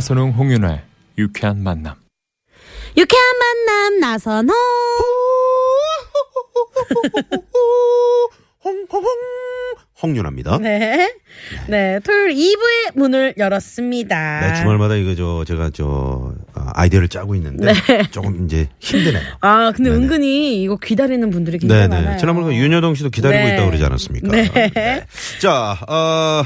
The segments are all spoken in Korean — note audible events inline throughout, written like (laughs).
나선홍 홍윤아의 유쾌한 만남. 유쾌한 만남 나선호. (laughs) 홍홍홍 홍윤아입니다. 네. 네. 네. 토요일 2부의 문을 열었습니다. 네, 주말마다 이거 저 제가 저 아, 아이디어를 짜고 있는데 조금 이제 힘드네요. (laughs) 아, 근데 네네. 은근히 이거 기다리는 분들이 굉장히 네네. 많아요. 지난번에 윤여동 씨도 기다리고 네. 있다고 그러지 않았습니까? 네. 자, 어,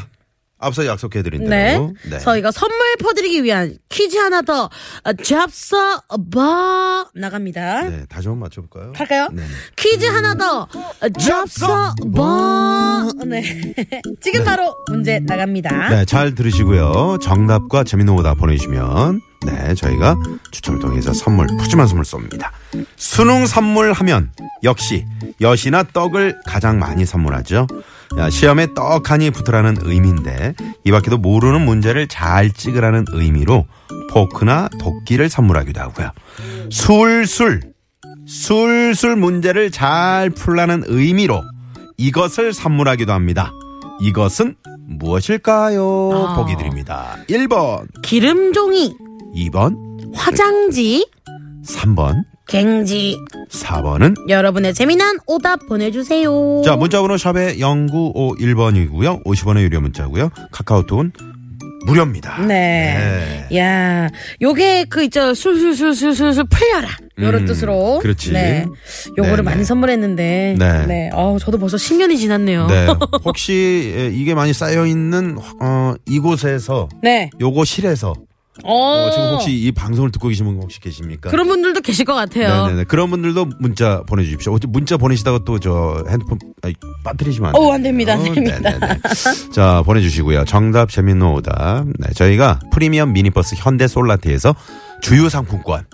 앞서 약속해드린 네. 대로. 네. 저희가 선물 퍼드리기 위한 퀴즈 하나 더 어, 잡서 봐 나갑니다. 네, 다시 한번 맞춰볼까요? 할까요? 네. 퀴즈 하나 더 어, 잡서 봐. 네. (laughs) 지금 바로 문제 나갑니다. 네, 잘 들으시고요. 정답과 재밌는 오다 보내주시면, 네, 저희가 추첨을 통해서 선물, 푸짐한 선물 쏩니다. 수능 선물 하면, 역시, 엿이나 떡을 가장 많이 선물하죠. 야, 시험에 떡하니 붙으라는 의미인데, 이 밖에도 모르는 문제를 잘 찍으라는 의미로, 포크나 도끼를 선물하기도 하고요. 술술, 술술 문제를 잘 풀라는 의미로, 이것을 선물하기도 합니다. 이것은 무엇일까요? 아. 보기 드립니다. 1번, 기름종이, 2번, 화장지, 3번, 갱지. 4번은 여러분의 재미난 오답 보내주세요. 자, 문자번호 샵에 0951번이고요. 50원의 유료 문자고요. 카카오톡은 무료입니다. 네. 야, 요게 그 있죠. 술술술술술 풀려라. 요런 음, 뜻으로. 그렇지. 네. 요거를 네, 많이 네. 선물했는데. 네. 네. 어, 저도 벌써 10년이 지났네요. 네. (laughs) 혹시 예, 이게 많이 쌓여 있는 어 이곳에서 네. 요거 실에서 어, 어, 지금 혹시 이 방송을 듣고 계신 분 혹시 계십니까? 그런 분들도 계실 것 같아요. 네네네. 그런 분들도 문자 보내주십시오. 문자 보내시다가 또 저 핸드폰 아이, 빠뜨리시면 안 돼요. 어, 안 됩니다, 안 됩니다. 네네네. 자, 보내주시고요. 정답, 재밌는 오답. 네, 저희가 프리미엄 미니버스 현대 솔라티에서 주유 상품권.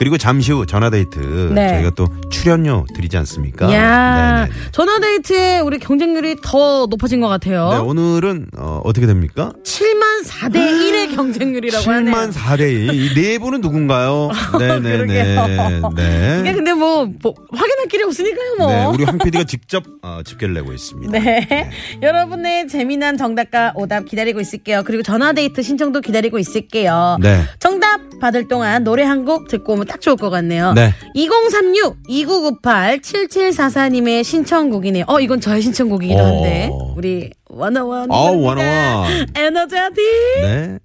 그리고 잠시 후 전화데이트. 네. 저희가 또 출연료 드리지 않습니까? 야 네네. 전화데이트에 우리 경쟁률이 더 높아진 것 같아요. 네, 오늘은 어, 어떻게 됩니까? 7만 4대 1의 경쟁률이라고 하네요. 7만 4대2. 이네 분은 누군가요? 네네네. (laughs) 그러게요. 네. 이게 근데 뭐, 뭐 확인할 길이 없으니까요, 뭐. 네, 우리 황 PD가 직접 어, 집계를 내고 있습니다. 네. 여러분의 재미난 정답과 오답 기다리고 있을게요. 그리고 전화데이트 신청도 기다리고 있을게요. 네. 정답 받을 동안 노래 한 곡 듣고 오면 딱 좋을 것 같네요. 네. 2036, 2998, 7744님의 신청곡이네요. 어, 이건 저의 신청곡이기도 어. 한데. 우리 원어원. 어, 원어원. 에너제틱. 네.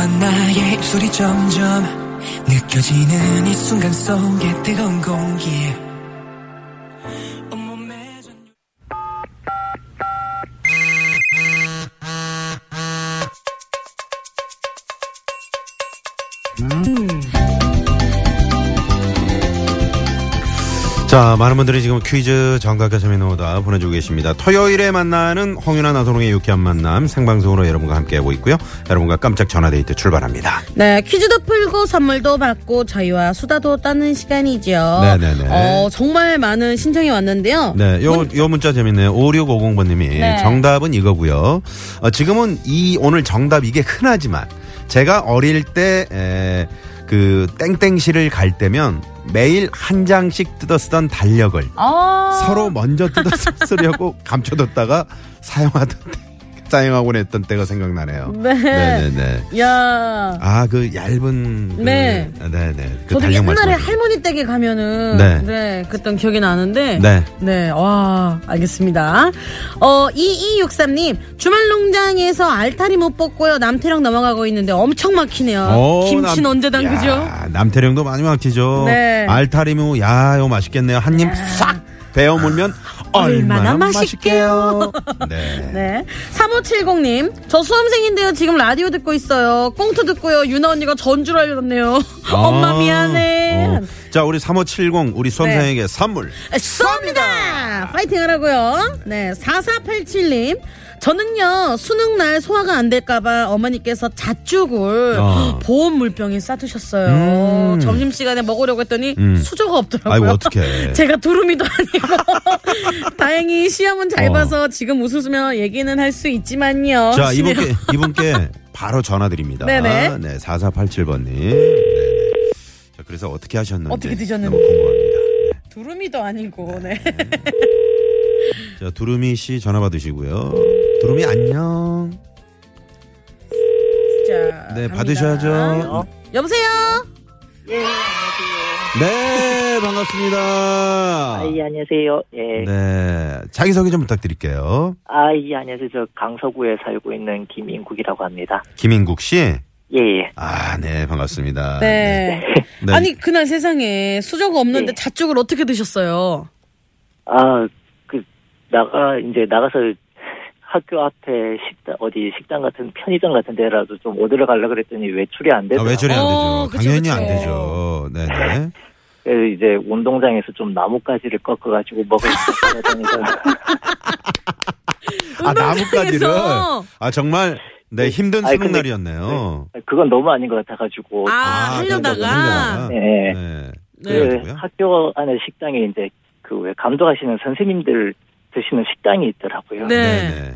너와 나의 입술이 점점 느껴지는 이 순간 속에 뜨거운 공기 자, 많은 분들이 지금 퀴즈 정답과 재미는 오다 보내주고 계십니다. 토요일에 만나는 홍윤아 나선홍의 유쾌한 만남 생방송으로 여러분과 함께하고 있고요. 여러분과 깜짝 전화데이트 출발합니다. 네, 퀴즈도 풀고 선물도 받고 저희와 수다도 떠는 시간이죠. 네네네. 어, 정말 많은 신청이 왔는데요. 네, 요, 요 문자 재밌네요. 5650번님이 네. 정답은 이거고요. 어, 지금은 이 오늘 정답 이게 흔하지만 제가 어릴 때 에, 그 땡땡시를 갈 때면 매일 한 장씩 뜯어 쓰던 달력을 아, 서로 먼저 뜯어 쓰려고 감춰뒀다가 사용하던 때, 사용하곤 했던 때가 생각나네요. 네. 네네네. 야. 아, 그 얇은. 그, 네. 네네. 그 저도 옛날에 할머니 댁에 가면은 네. 네, 그랬던 기억이 나는데 네. 네, 와, 알겠습니다. 어, 2263님, 주말 농장에서 알타리 못 뽑고요. 남태령 넘어가고 있는데 엄청 막히네요. 어, 김치는 남- 언제 담그죠? 야, 남태령도 많이 막히죠. 네. 알타리무, 야, 이거 맛있겠네요. 한 입 싹 베어 물면 얼마나 맛있게요. 네. (laughs) 네. 3570님, 저 수험생인데요. 지금 라디오 듣고 있어요. 꽁트 듣고요. 유나 언니가 전주를 알려줬네요. (laughs) 엄마 미안해. 어. 자, 우리 3570 우리 수험생에게 선물. 쏩니다! 파이팅 하라고요. 네, 4487님. 저는요, 수능 날 소화가 안 될까봐 어머니께서 잣죽을 어. 보온 물병에 싸두셨어요. 음. 점심 시간에 먹으려고 했더니 음. 수저가 없더라고요. 아이고, 어떡해. (laughs) 제가 두루미도 아니고. (laughs) 다행히 시험은 잘 어. 봐서 지금 웃으며 얘기는 할 수 있지만요. 자. (laughs) 이분께, 이분께 바로 전화드립니다. 네네. 네, 4487번님. 네네. 자, 그래서 어떻게 하셨는지. 어떻게 드셨는지. 너무 궁금합니다. 네. 두루미도 아니고, 네. 자, 두루미 씨 전화 받으시고요. 두루미 안녕. 자, 네, 갑니다. 받으셔야죠. 여보세요? 예, 안녕하세요. 네, 반갑습니다. 아, 예, 안녕하세요. 예. 네, 자기소개 좀 부탁드릴게요. 아, 예, 안녕하세요. 저 강서구에 살고 있는 김인국이라고 합니다. 김인국 씨. 예, 예. 아, 네, 반갑습니다. 네. 네. 아니 그날 세상에 수저가 없는데 네. 잣죽을 어떻게 드셨어요? 아, 그, 나가, 이제 나가서 학교 앞에 식당, 어디 식당 같은 편의점 같은 데라도 좀 얻으러 가려고 그랬더니 외출이 안 아, 되더라고요. 외출이 안 어, 되죠. 그쵸, 당연히 그쵸. 안 되죠. 네 네. (laughs) 그래서 이제 운동장에서 좀 나뭇가지를 꺾어가지고 먹을 수. (laughs) 아, 나뭇가지를. 아, 정말, 네, 힘든 아니, 수능 근데- 날이었네요. 그건 너무 아닌 것 같아가지고. 아, 하려다가. 거죠, 하려다가. 네. 네. 그 그래가지고요. 학교 안에 식당에 이제 그 왜 감독하시는 선생님들 드시는 식당이 있더라고요. 네.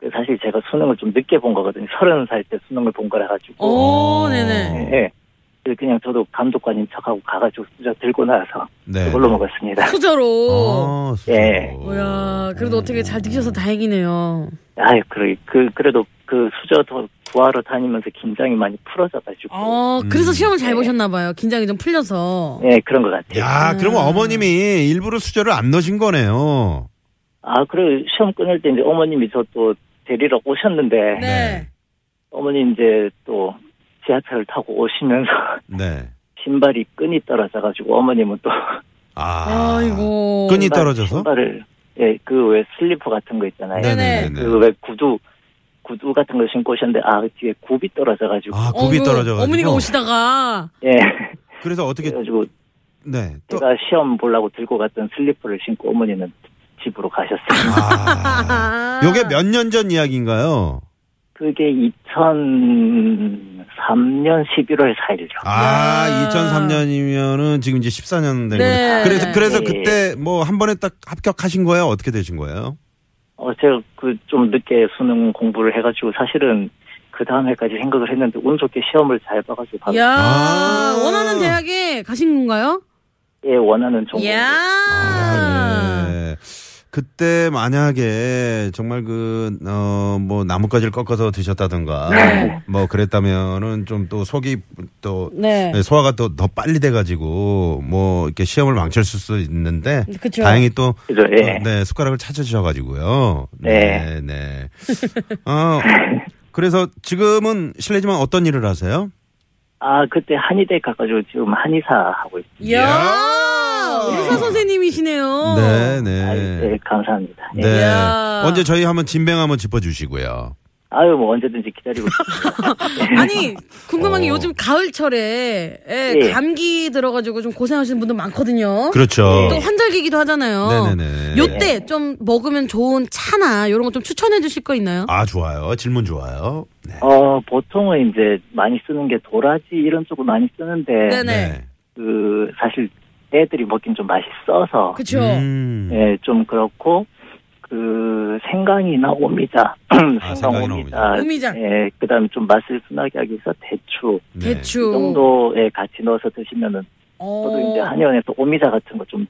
그 사실 제가 수능을 좀 늦게 본 거거든요. 서른 살 때 수능을 본 거라 가지고. 오, 네네. 그래서 그냥 저도 감독관인 척하고 가가지고 수저 들고 나와서 네. 그걸로 먹었습니다. 수저로. 어, 수저. 예. 뭐야, 그래도 어떻게 잘 드셔서 다행이네요. 아유, 그래, 그, 그래도 그 수저 더 구하러 다니면서 긴장이 많이 풀어져가지고. 어, 그래서 음. 시험을 잘 네. 보셨나 봐요. 긴장이 좀 풀려서. 예, 그런 것 같아요. 야, 그러면 어머님이 일부러 수저를 안 넣으신 거네요. 아, 그리고 시험 끊을 때 이제 어머님이 저 또 데리러 오셨는데, 네. 어머니 이제 또 지하철을 타고 오시면서 (laughs) 네. 신발이 끈이 떨어져가지고 어머님은 또 아. 아이고. 끈이 신발- 떨어져서? 신발을 예, 그 왜 슬리퍼 같은 거 있잖아요. 네네네. 그왜 구두 구두 같은 거 신고 오셨는데 아 뒤에 굽이 떨어져가지고 아, 굽이 떨어져가지고. 어머니가 오시다가. 예 그래서 어떻게, 그래가지고 네. 또, 제가 시험 보려고 들고 갔던 슬리퍼를 신고 어머니는 집으로 가셨어요. 아. 요게 몇 년 전 이야기인가요? 그게 2003년 11월 4일이죠. 아, 야. 2003년이면은 지금 이제 14년 된 네. 거죠. 그래서, 그래서 네. 그때 뭐 한 번에 딱 합격하신 거예요? 어떻게 되신 거예요? 어 제가 그 좀 늦게 수능 공부를 해가지고 사실은 그 다음 해까지 생각을 했는데 운 좋게 시험을 잘 봐가지고 바로 야 아. 원하는 대학에 가신 건가요? 예 원하는 종목. 야 아, 네. 그때 만약에 정말 그, 어, 뭐 나뭇가지를 꺾어서 드셨다든가. 네. 뭐 그랬다면은 좀 또 속이 또 네. 네, 소화가 또 더 빨리 돼가지고 뭐 이렇게 시험을 망쳤을 수 있는데 그쵸. 다행히 또 그죠, 예. 어, 네 숟가락을 찾으셔가지고요. 네. 네. 네. 어 그래서 지금은 실례지만 어떤 일을 하세요? 아 그때 한의대 가가지고 지금 한의사 하고 있습니다. 야 의사 선생님이시네요. 네, 아, 네. 네, 감사합니다. 예. 네. 이야. 언제 저희 한번 진뱅 한번 짚어주시고요. 아유 뭐 언제든지 기다리고 있습니다. (laughs) 아니 궁금한 게 어. 요즘 가을철에 예, 예. 감기 들어가지고 좀 고생하시는 분들 많거든요. 그렇죠. 또 환절기기도 하잖아요. 네네네. 요때 좀 먹으면 좋은 차나 이런 거 좀 추천해 주실 거 있나요? 아 좋아요. 질문 좋아요. 네. 어 보통은 이제 많이 쓰는 게 도라지 이런 쪽을 많이 쓰는데 네네. 그 사실 애들이 먹긴 좀 맛이 써서 그쵸. 음. 예, 좀 그렇고 그 생강이나 오미자, 아, 생강 오미자, 오미자. 예, 그 다음에 좀 맛을 순하게 하기 위해서 대추 네. 대추. 이 정도에 같이 넣어서 드시면은 어. 저도 이제 한의원에서 오미자 같은 거 좀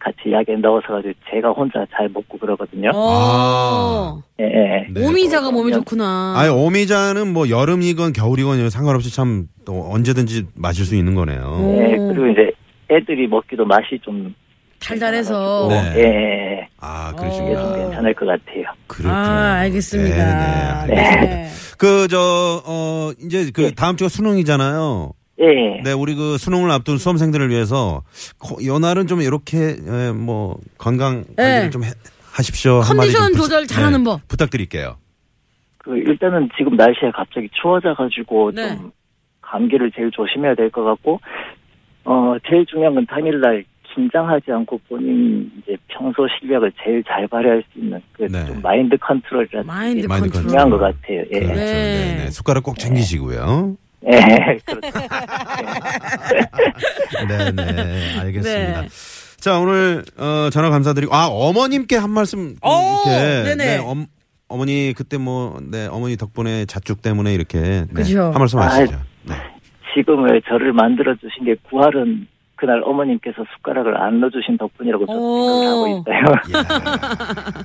같이 약에 넣어서 가지고 제가 혼자 잘 먹고 그러거든요. 어. 예, 예. 네. 오미자가 몸에 좋구나. 아니 오미자는 뭐 여름이건 겨울이건 상관없이 참 또 언제든지 마실 수 있는 거네요. 예, 오. 그리고 이제 애들이 먹기도 맛이 좀 달달해서. 네. 예, 예, 아 예, 좀 그러시구나. 괜찮을 것 같아요. 그렇군요. 아, 알겠습니다. 네, 네, 알겠습니다. 네. 그 저 어 이제 그 네. 다음 주가 수능이잖아요. 예. 네, 우리 그 수능을 앞둔 수험생들을 위해서 코- 연말은 좀 이렇게 에, 뭐 건강 관리를 네. 좀 해- 하십시오. 좀 컨디션 부탁- 조절 잘하는 법. 부탁드릴게요. 그 일단은 지금 날씨가 갑자기 추워져 가지고 네. 좀 감기를 제일 조심해야 될 것 같고 어 제일 중요한 건 당일날 긴장하지 않고 본인 이제 평소 실력을 제일 잘 발휘할 수 있는 그 네. 좀 마인드 컨트롤이라는 마인드 게 마인드 컨트롤. 중요한 것 같아요. 예. 그렇죠. 네. 네. 네. 숟가락 꼭 챙기시고요. 예. 그렇죠. 네, 네. 알겠습니다. 네. 자, 오늘 어 전화 감사드리고 아, 어머님께 한 말씀 오, 이렇게 네네. 네, 엄, 어머니 그때 뭐 네, 어머니 덕분에 자축 때문에 이렇게 네, 그죠. 한 말씀 하시죠. 네. 지금의 저를 만들어 주신 게 구할은 그날 어머님께서 숟가락을 안 넣어주신 덕분이라고 저는 오. 생각을 하고 있어요. 이야. (laughs)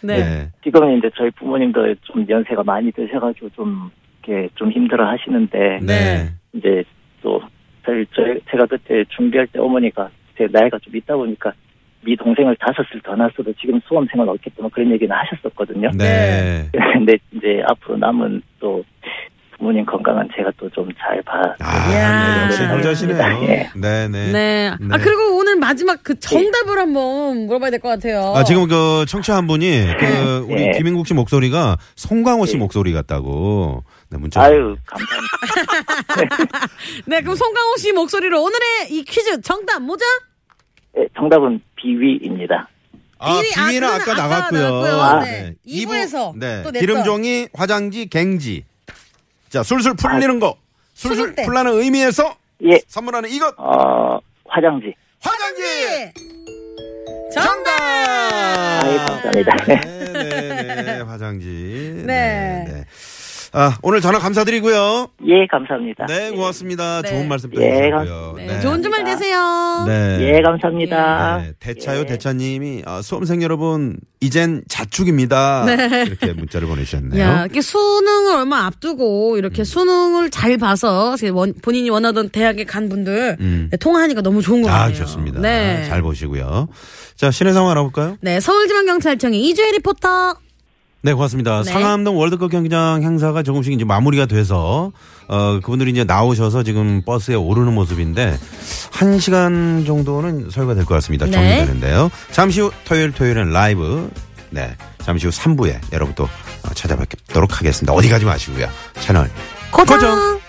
(laughs) 네. 네. 지금은 이제 저희 부모님도 좀 연세가 많이 드셔가지고 좀 이렇게 좀 힘들어 하시는데 네. 이제 또 저희 저 제가 그때 준비할 때 어머니가 제 나이가 좀 있다 보니까 네 동생을 다섯을 더 낳았어도 지금 수험생은 없겠다 뭐 그런 얘기는 하셨었거든요. 네. (laughs) 근데 이제 앞으로 남은 또 부모님 건강은 제가 또 좀 잘 봐. 아, 이야. 역시 효자시네요. 예. (laughs) 네, 네. 네. 아, 그리고 오늘 마지막 그 정답을 한번 물어봐야 될 것 같아요. 아, 지금 그 청취자 한 분이 그 우리 예. 김인국 씨 목소리가 송강호 씨 예. 목소리 같다고. 네, 문자. 아유 감사합니다. (laughs) 네, 그럼 송강호 씨 목소리로 오늘의 이 퀴즈 정답 뭐죠? 예, 정답은 비위입니다. 아, 비위, 아, 비위는 아까 아까 나갔고요. 나갔고요. 아, 네. 이부- 2부에서 네. 또 냈던. 기름종이, 화장지, 갱지. 자, 술술 풀리는 거. 술술. 풀라는 의미에서 예, 선물하는 이것. 어 화장지. 화장지! 네. 정답! 아이 감사합니다. 네, 네, 네. 화장지. 네. 아, 오늘 전화 감사드리고요. 예, 감사합니다. 네, 고맙습니다. 네. 좋은 말씀 또 예. 네, 좋은 주말 되세요. 네. 예, 감사합니다. 네, 대차요 예. 대차님이 아, 수험생 여러분 이젠 자축입니다. 네. 이렇게 문자를 보내주셨네요. 야, 이렇게 수능을 얼마 앞두고 음. 이렇게 수능을 잘 봐서 원- 본인이 원하던 대학에 간 분들 음. 네, 통화하니까 너무 좋은 것 같아요. 아 좋습니다. 네. 잘 보시고요. 자 시내 상황 알아볼까요? 네, 서울지방경찰청의 이주혜 리포터. 네 고맙습니다. 네. 상암동 월드컵 경기장 행사가 조금씩 이제 마무리가 돼서 어 그분들이 이제 나오셔서 지금 버스에 오르는 모습인데 한 시간 정도는 소요가 될 것 같습니다. 네. 정리되는데요. 잠시 후 토요일 토요일은 라이브. 네. 잠시 후 3부에 여러분 또 어, 찾아뵙도록 하겠습니다. 어디 가지 마시고요. 채널 고정. 고정.